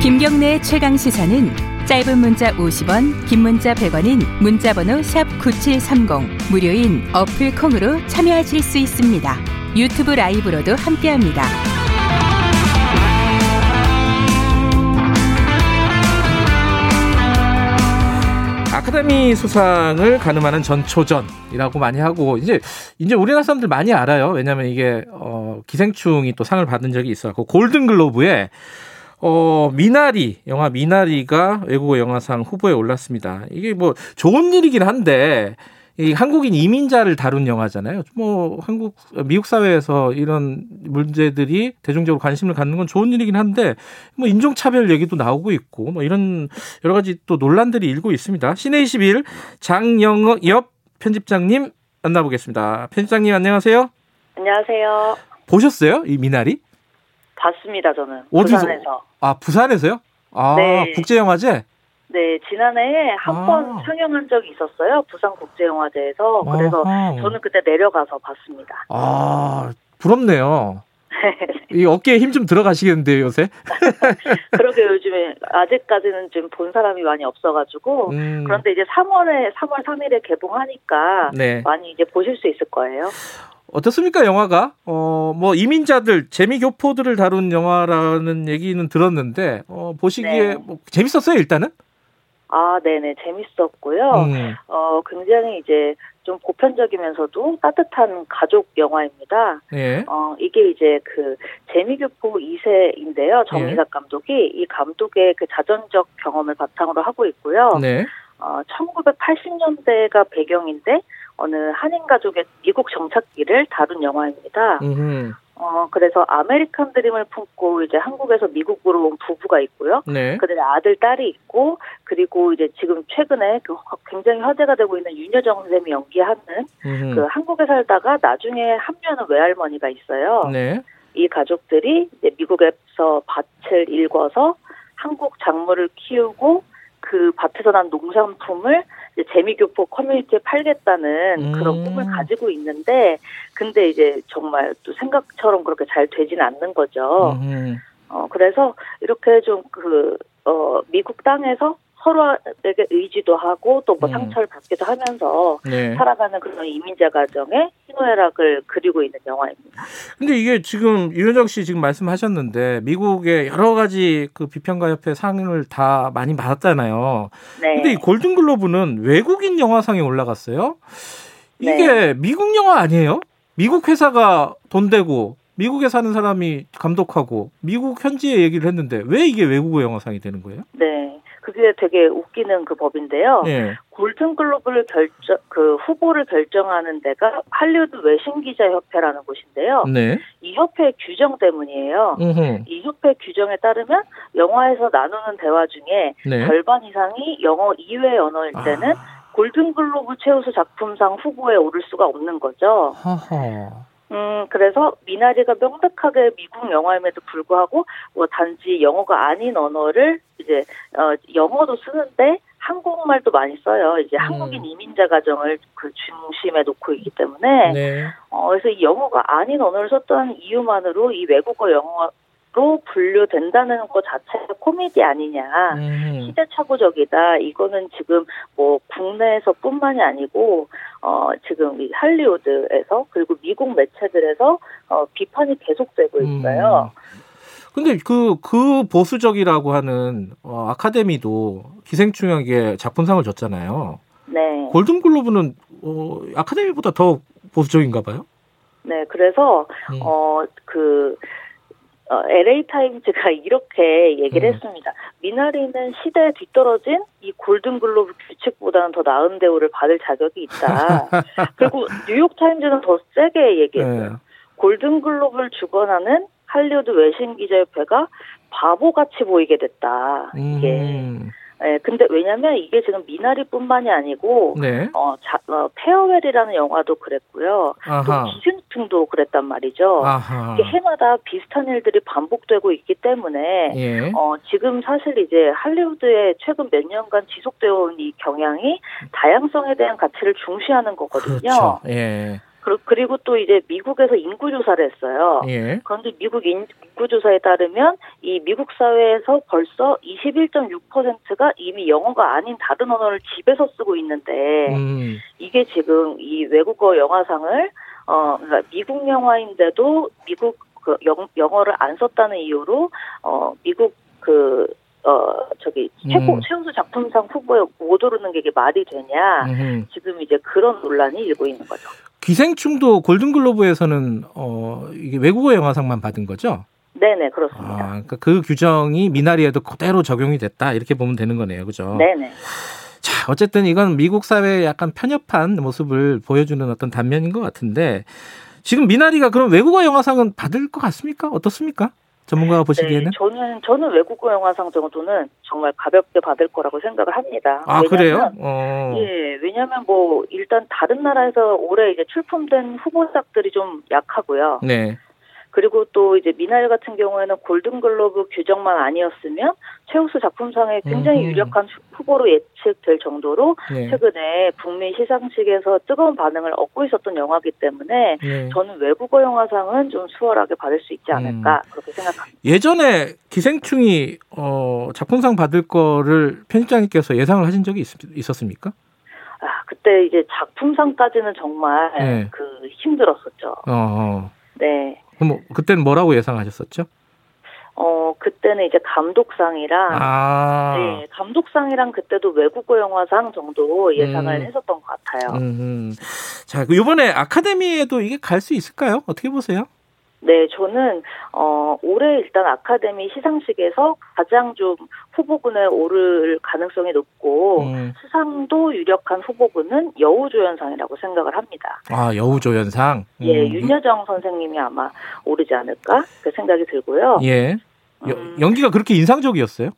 김경래의 최강 시사는 짧은 문자 50원, 긴 문자 100원인 문자번호 샵 9730 무료인 어플 콩으로 참여하실 수 있습니다. 유튜브 라이브로도 함께합니다. 아카데미 수상을 가늠하는 전초전이라고 많이 하고 이제 이제 우리나라 사람들 많이 알아요. 왜냐하면 이게 어, 기생충이 또 상을 받은 적이 있어갖고 골든 글로브에 어, 미나리, 영화 미나리가 외국어 영화상 후보에 올랐습니다. 이게 뭐 좋은 일이긴 한데, 이 한국인 이민자를 다룬 영화잖아요. 뭐 한국 미국 사회에서 이런 문제들이 대중적으로 관심을 갖는 건 좋은 일이긴 한데 뭐 인종 차별 얘기도 나오고 있고 뭐 이런 여러 가지 또 논란들이 일고 있습니다. 시내 21 장영엽 편집장님 만나보겠습니다. 편집장님 안녕하세요. 안녕하세요. 보셨어요? 이 미나리? 봤습니다, 저는. 어디서? 부산에서. 아 부산에서요? 아 네. 국제영화제? 네, 지난해에 한 아. 번 상영한 적이 있었어요. 부산국제영화제에서. 그래서 아하. 저는 그때 내려가서 봤습니다. 아 부럽네요. 이 어깨에 힘 좀 들어가시겠는데요 요새? 그러게 요즘에 아직까지는 좀 본 사람이 많이 없어가지고. 음, 그런데 이제 3월에, 3월 3일에 개봉하니까 네. 많이 이제 보실 수 있을 거예요. 어떻습니까 영화가? 어 뭐 이민자들 재미 교포들을 다룬 영화라는 얘기는 들었는데 어 보시기에 네. 뭐 재밌었어요 일단은? 아, 네네. 재밌었고요. 음, 어, 굉장히 이제 좀 보편적이면서도 따뜻한 가족 영화입니다. 예. 어, 이게 이제 그 재미교포 2세인데요. 예. 정미삭 감독이 이 감독의 그 자전적 경험을 바탕으로 하고 있고요. 네. 어, 1980년대가 배경인데 어느 한인 가족의 미국 정착기를 다룬 영화입니다. 음, 어, 그래서 아메리칸 드림을 품고 이제 한국에서 미국으로 온 부부가 있고요. 네. 그들의 아들, 딸이 있고, 그리고 이제 지금 최근에 그 화- 굉장히 화제가 되고 있는 윤여정 쌤이 연기하는 음, 그 한국에 살다가 나중에 합류하는 외할머니가 있어요. 네. 이 가족들이 이제 미국에서 밭을 일궈서 한국 작물을 키우고 그 밭에서 난 농산품을 재미교포 커뮤니티에 팔겠다는 음. 그런 꿈을 가지고 있는데 근데 이제 정말 또 생각처럼 그렇게 잘 되진 않는 거죠. 음, 어 그래서 이렇게 좀그 어 미국 땅에서 서로에게 의지도 하고 또뭐 음. 상처를 받기도 하면서 네. 살아가는 그런 이민자 가정의 희노애락을 그리고 있는 영화입니다. 근데 이게 지금 유현정 씨 지금 말씀하셨는데 미국의 여러 가지 그 비평가 협회 상을 다 많이 받았잖아요. 네. 근데 이 골든글로브는 외국인 영화상에 올라갔어요. 이게 네. 미국 영화 아니에요? 미국 회사가 돈 대고 미국에 사는 사람이 감독하고 미국 현지의 얘기를 했는데 왜 이게 외국어 영화상이 되는 거예요? 네. 그게 되게 웃기는 그 법인데요. 예. 골든글로브를 결정 그 후보를 결정하는 데가 할리우드 외신 기자 협회라는 곳인데요. 네. 이 협회의 규정 때문이에요. 음흠. 이 협회 규정에 따르면 영화에서 나누는 대화 중에 네. 절반 이상이 영어 이외 언어일 때는 아, 골든글로브 최우수 작품상 후보에 오를 수가 없는 거죠. 하하. 음, 그래서 미나리가 명백하게 미국 영화임에도 불구하고 뭐 단지 영어가 아닌 언어를 이제 어 영어도 쓰는데 한국말도 많이 써요. 이제 음. 한국인 이민자 가정을 그 중심에 놓고 있기 때문에 네. 어 그래서 이 영어가 아닌 언어를 썼던 이유만으로 이 외국어 영어 로 분류된다는 것 자체가 코미디 아니냐. 음. 시대착오적이다. 이거는 지금 뭐 국내에서뿐만이 아니고 어 지금 이 할리우드에서 그리고 미국 매체들에서 어 비판이 계속되고 있어요. 음. 근데 그, 그 보수적이라고 하는 어, 아카데미도 기생충에게 작품상을 줬잖아요. 네. 골든글로브는 어, 아카데미보다 더 보수적인가 봐요. 네. 그래서 음. 어 그 어, LA 타임즈가 이렇게 얘기를 음. 했습니다. 미나리는 시대에 뒤떨어진 이 골든글로브 규칙보다는 더 나은 대우를 받을 자격이 있다. 그리고 뉴욕 타임즈는 더 세게 얘기했어요. 네. 골든글로브를 주관하는 할리우드 외신 기자협회가 바보같이 보이게 됐다. 이게. 음. 예, 근데 왜냐면 이게 지금 미나리뿐만이 아니고 네. 어, 자, 어, Farewell이라는 영화도 그랬고요. 또 아하. 기생충도 그랬단 말이죠. 아하. 이게 해마다 비슷한 일들이 반복되고 있기 때문에 예. 어, 지금 사실 이제 할리우드의 최근 몇 년간 지속되어 온 이 경향이 다양성에 대한 가치를 중시하는 거거든요. 그렇죠. 예. 그리고 또 이제 미국에서 인구 조사를 했어요. 예. 그런데 미국 인구 조사에 따르면 이 미국 사회에서 벌써 21.6%가 이미 영어가 아닌 다른 언어를 집에서 쓰고 있는데 음. 이게 지금 이 외국어 영화상을 어 그러니까 미국 영화인데도 미국 그 영, 영어를 안 썼다는 이유로 어 미국 그 어 저기 최고 음. 최우수 작품상 후보에 못 오르는 게 이게 말이 되냐 음흠. 지금 이제 그런 논란이 일고 있는 거죠. 기생충도 골든글로브에서는 어 이게 외국어 영화상만 받은 거죠? 네네 그렇습니다. 아, 그러니까 그 규정이 미나리에도 그대로 적용이 됐다 이렇게 보면 되는 거네요, 그죠? 네네. 자, 어쨌든 이건 미국 사회의 약간 편협한 모습을 보여주는 어떤 단면인 것 같은데 지금 미나리가 그럼 외국어 영화상은 받을 것 같습니까? 어떻습니까? 전문가가 보시기에는? 네, 저는 저는 외국어 영화상 정도는 정말 가볍게 받을 거라고 생각을 합니다. 아, 왜냐면, 그래요? 어. 예, 왜냐하면 뭐 일단 다른 나라에서 올해 이제 출품된 후보작들이 좀 약하고요. 네. 그리고 또 이제 미나리 같은 경우에는 골든글로브 규정만 아니었으면 최우수 작품상에 굉장히 음흠. 유력한 후보로 예측될 정도로 네. 최근에 북미 시상식에서 뜨거운 반응을 얻고 있었던 영화이기 때문에 네. 저는 외국어 영화상은 좀 수월하게 받을 수 있지 않을까 음. 그렇게 생각합니다. 예전에 기생충이 어, 작품상 받을 거를 편집장님께서 예상을 하신 적이 있, 었습니까 아, 그때 이제 작품상까지는 정말 네. 그 힘들었었죠. 어, 어. 네. 그럼 뭐 그때는 뭐라고 예상하셨었죠? 어, 그때는 이제 감독상이랑 아. 네, 감독상이랑 그때도 외국어 영화상 정도 예상을 음. 했었던 것 같아요. 음. 자, 그 이번에 아카데미에도 이게 갈 수 있을까요? 어떻게 보세요? 네, 저는 어 올해 일단 아카데미 시상식에서 가장 좀 후보군에 오를 가능성이 높고 음. 수상도 유력한 후보군은 여우조연상이라고 생각을 합니다. 아, 여우조연상. 예, 음. 윤여정 선생님이 아마 오르지 않을까 그 생각이 들고요. 예. 여- 음. 연기가 그렇게 인상적이었어요?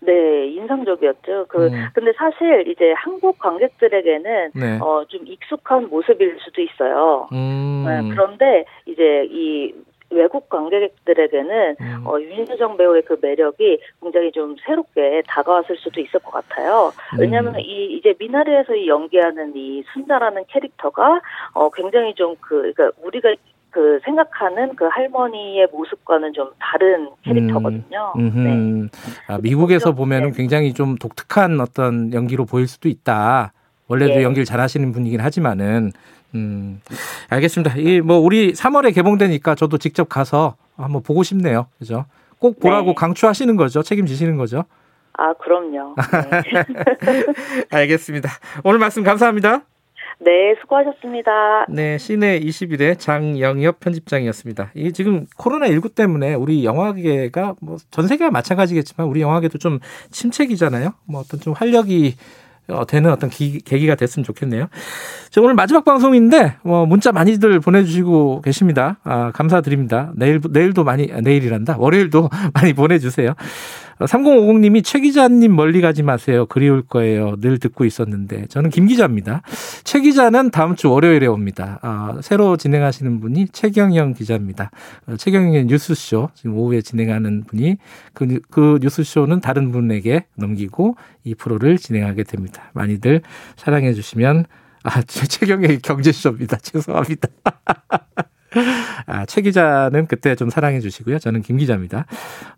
네, 인상적이었죠. 그 음. 근데 사실 이제 한국 관객들에게는 네. 어좀 익숙한 모습일 수도 있어요. 음. 네, 그런데 이제 이 외국 관객들에게는 음. 어, 윤여정 배우의 그 매력이 굉장히 좀 새롭게 다가왔을 수도 있을 것 같아요. 왜냐하면 음. 이 이제 미나리에서 이 연기하는 이 순자라는 캐릭터가 어 굉장히 좀그 그러니까 우리가 그 생각하는 그 할머니의 모습과는 좀 다른 캐릭터거든요. 네. 음흠. 아, 미국에서. 보면은 네. 굉장히 좀 독특한 어떤 연기로 보일 수도 있다. 원래도 예. 연기를 잘하시는 분이긴 하지만은 음, 알겠습니다. 이 뭐 우리 3월에 개봉되니까 저도 직접 가서 한번 보고 싶네요. 그죠? 꼭 보라고 네. 강추하시는 거죠? 책임지시는 거죠? 아 그럼요. 네. 알겠습니다. 오늘 말씀 감사합니다. 네, 수고하셨습니다. 네, 시내 21의 장영엽 편집장이었습니다. 이 지금 코로나 19 때문에 우리 영화계가 뭐 전 세계가 마찬가지겠지만 우리 영화계도 좀 침체기잖아요. 뭐 어떤 좀 활력이 어, 되는 어떤 기- 계기가 됐으면 좋겠네요. 자, 오늘 마지막 방송인데 뭐 문자 많이들 보내주시고 계십니다. 아, 감사드립니다. 내일 내일도 많이 아, 내일이란다. 월요일도 많이 보내주세요. 3050님이 최 기자님 멀리 가지 마세요. 그리울 거예요. 늘 듣고 있었는데 저는 김 기자입니다. 최 기자는 다음 주 월요일에 옵니다. 아, 새로 진행하시는 분이 최경영 기자입니다. 어, 최경영의 뉴스쇼 지금 오후에 진행하는 분이 그, 뉴- 그 뉴스쇼는 다른 분에게 넘기고 이 프로를 진행하게 됩니다. 많이들 사랑해 주시면 아, 최- 최경영의 경제쇼입니다. 죄송합니다. 아, 최 기자는 그때 좀 사랑해 주시고요. 저는 김 기자입니다.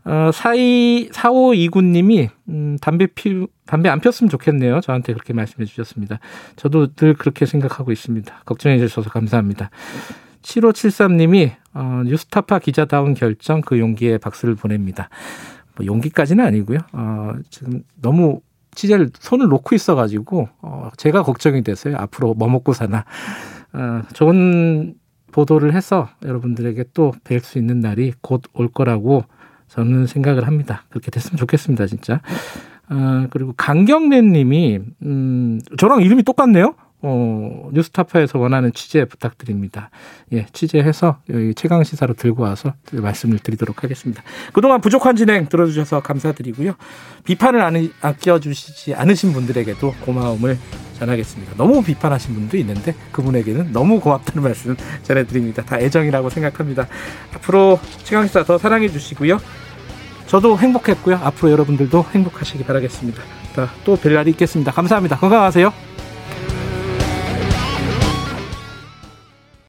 어, 42, 4529님이, 음, 담배 피, 담배 안 폈으면 좋겠네요. 저한테 그렇게 말씀해 주셨습니다. 저도 늘 그렇게 생각하고 있습니다. 걱정해 주셔서 감사합니다. 7573님이, 어, 뉴스타파 기자다운 결정 그 용기에 박수를 보냅니다. 뭐 용기까지는 아니고요. 어, 지금 너무 취재를 손을 놓고 있어가지고, 어, 제가 걱정이 됐어요. 앞으로 뭐 먹고 사나. 어, 좋은 보도를 해서 여러분들에게 또 뵐 수 있는 날이 곧 올 거라고 저는 생각을 합니다. 그렇게 됐으면 좋겠습니다, 진짜. 어, 그리고 강경래 님이, 음, 저랑 이름이 똑같네요? 어, 뉴스타파에서 원하는 취재 부탁드립니다. 예, 취재해서 여기 최강 시사로 들고 와서 말씀을 드리도록 하겠습니다. 그동안 부족한 진행 들어주셔서 감사드리고요. 비판을 안, 아껴주시지 않으신 분들에게도 고마움을 전하겠습니다. 너무 비판하신 분도 있는데 그분에게는 너무 고맙다는 말씀 전해드립니다. 다 애정이라고 생각합니다. 앞으로 최강 시사 더 사랑해 주시고요. 저도 행복했고요. 앞으로 여러분들도 행복하시기 바라겠습니다. 또 뵐 날이 있겠습니다. 감사합니다. 건강하세요.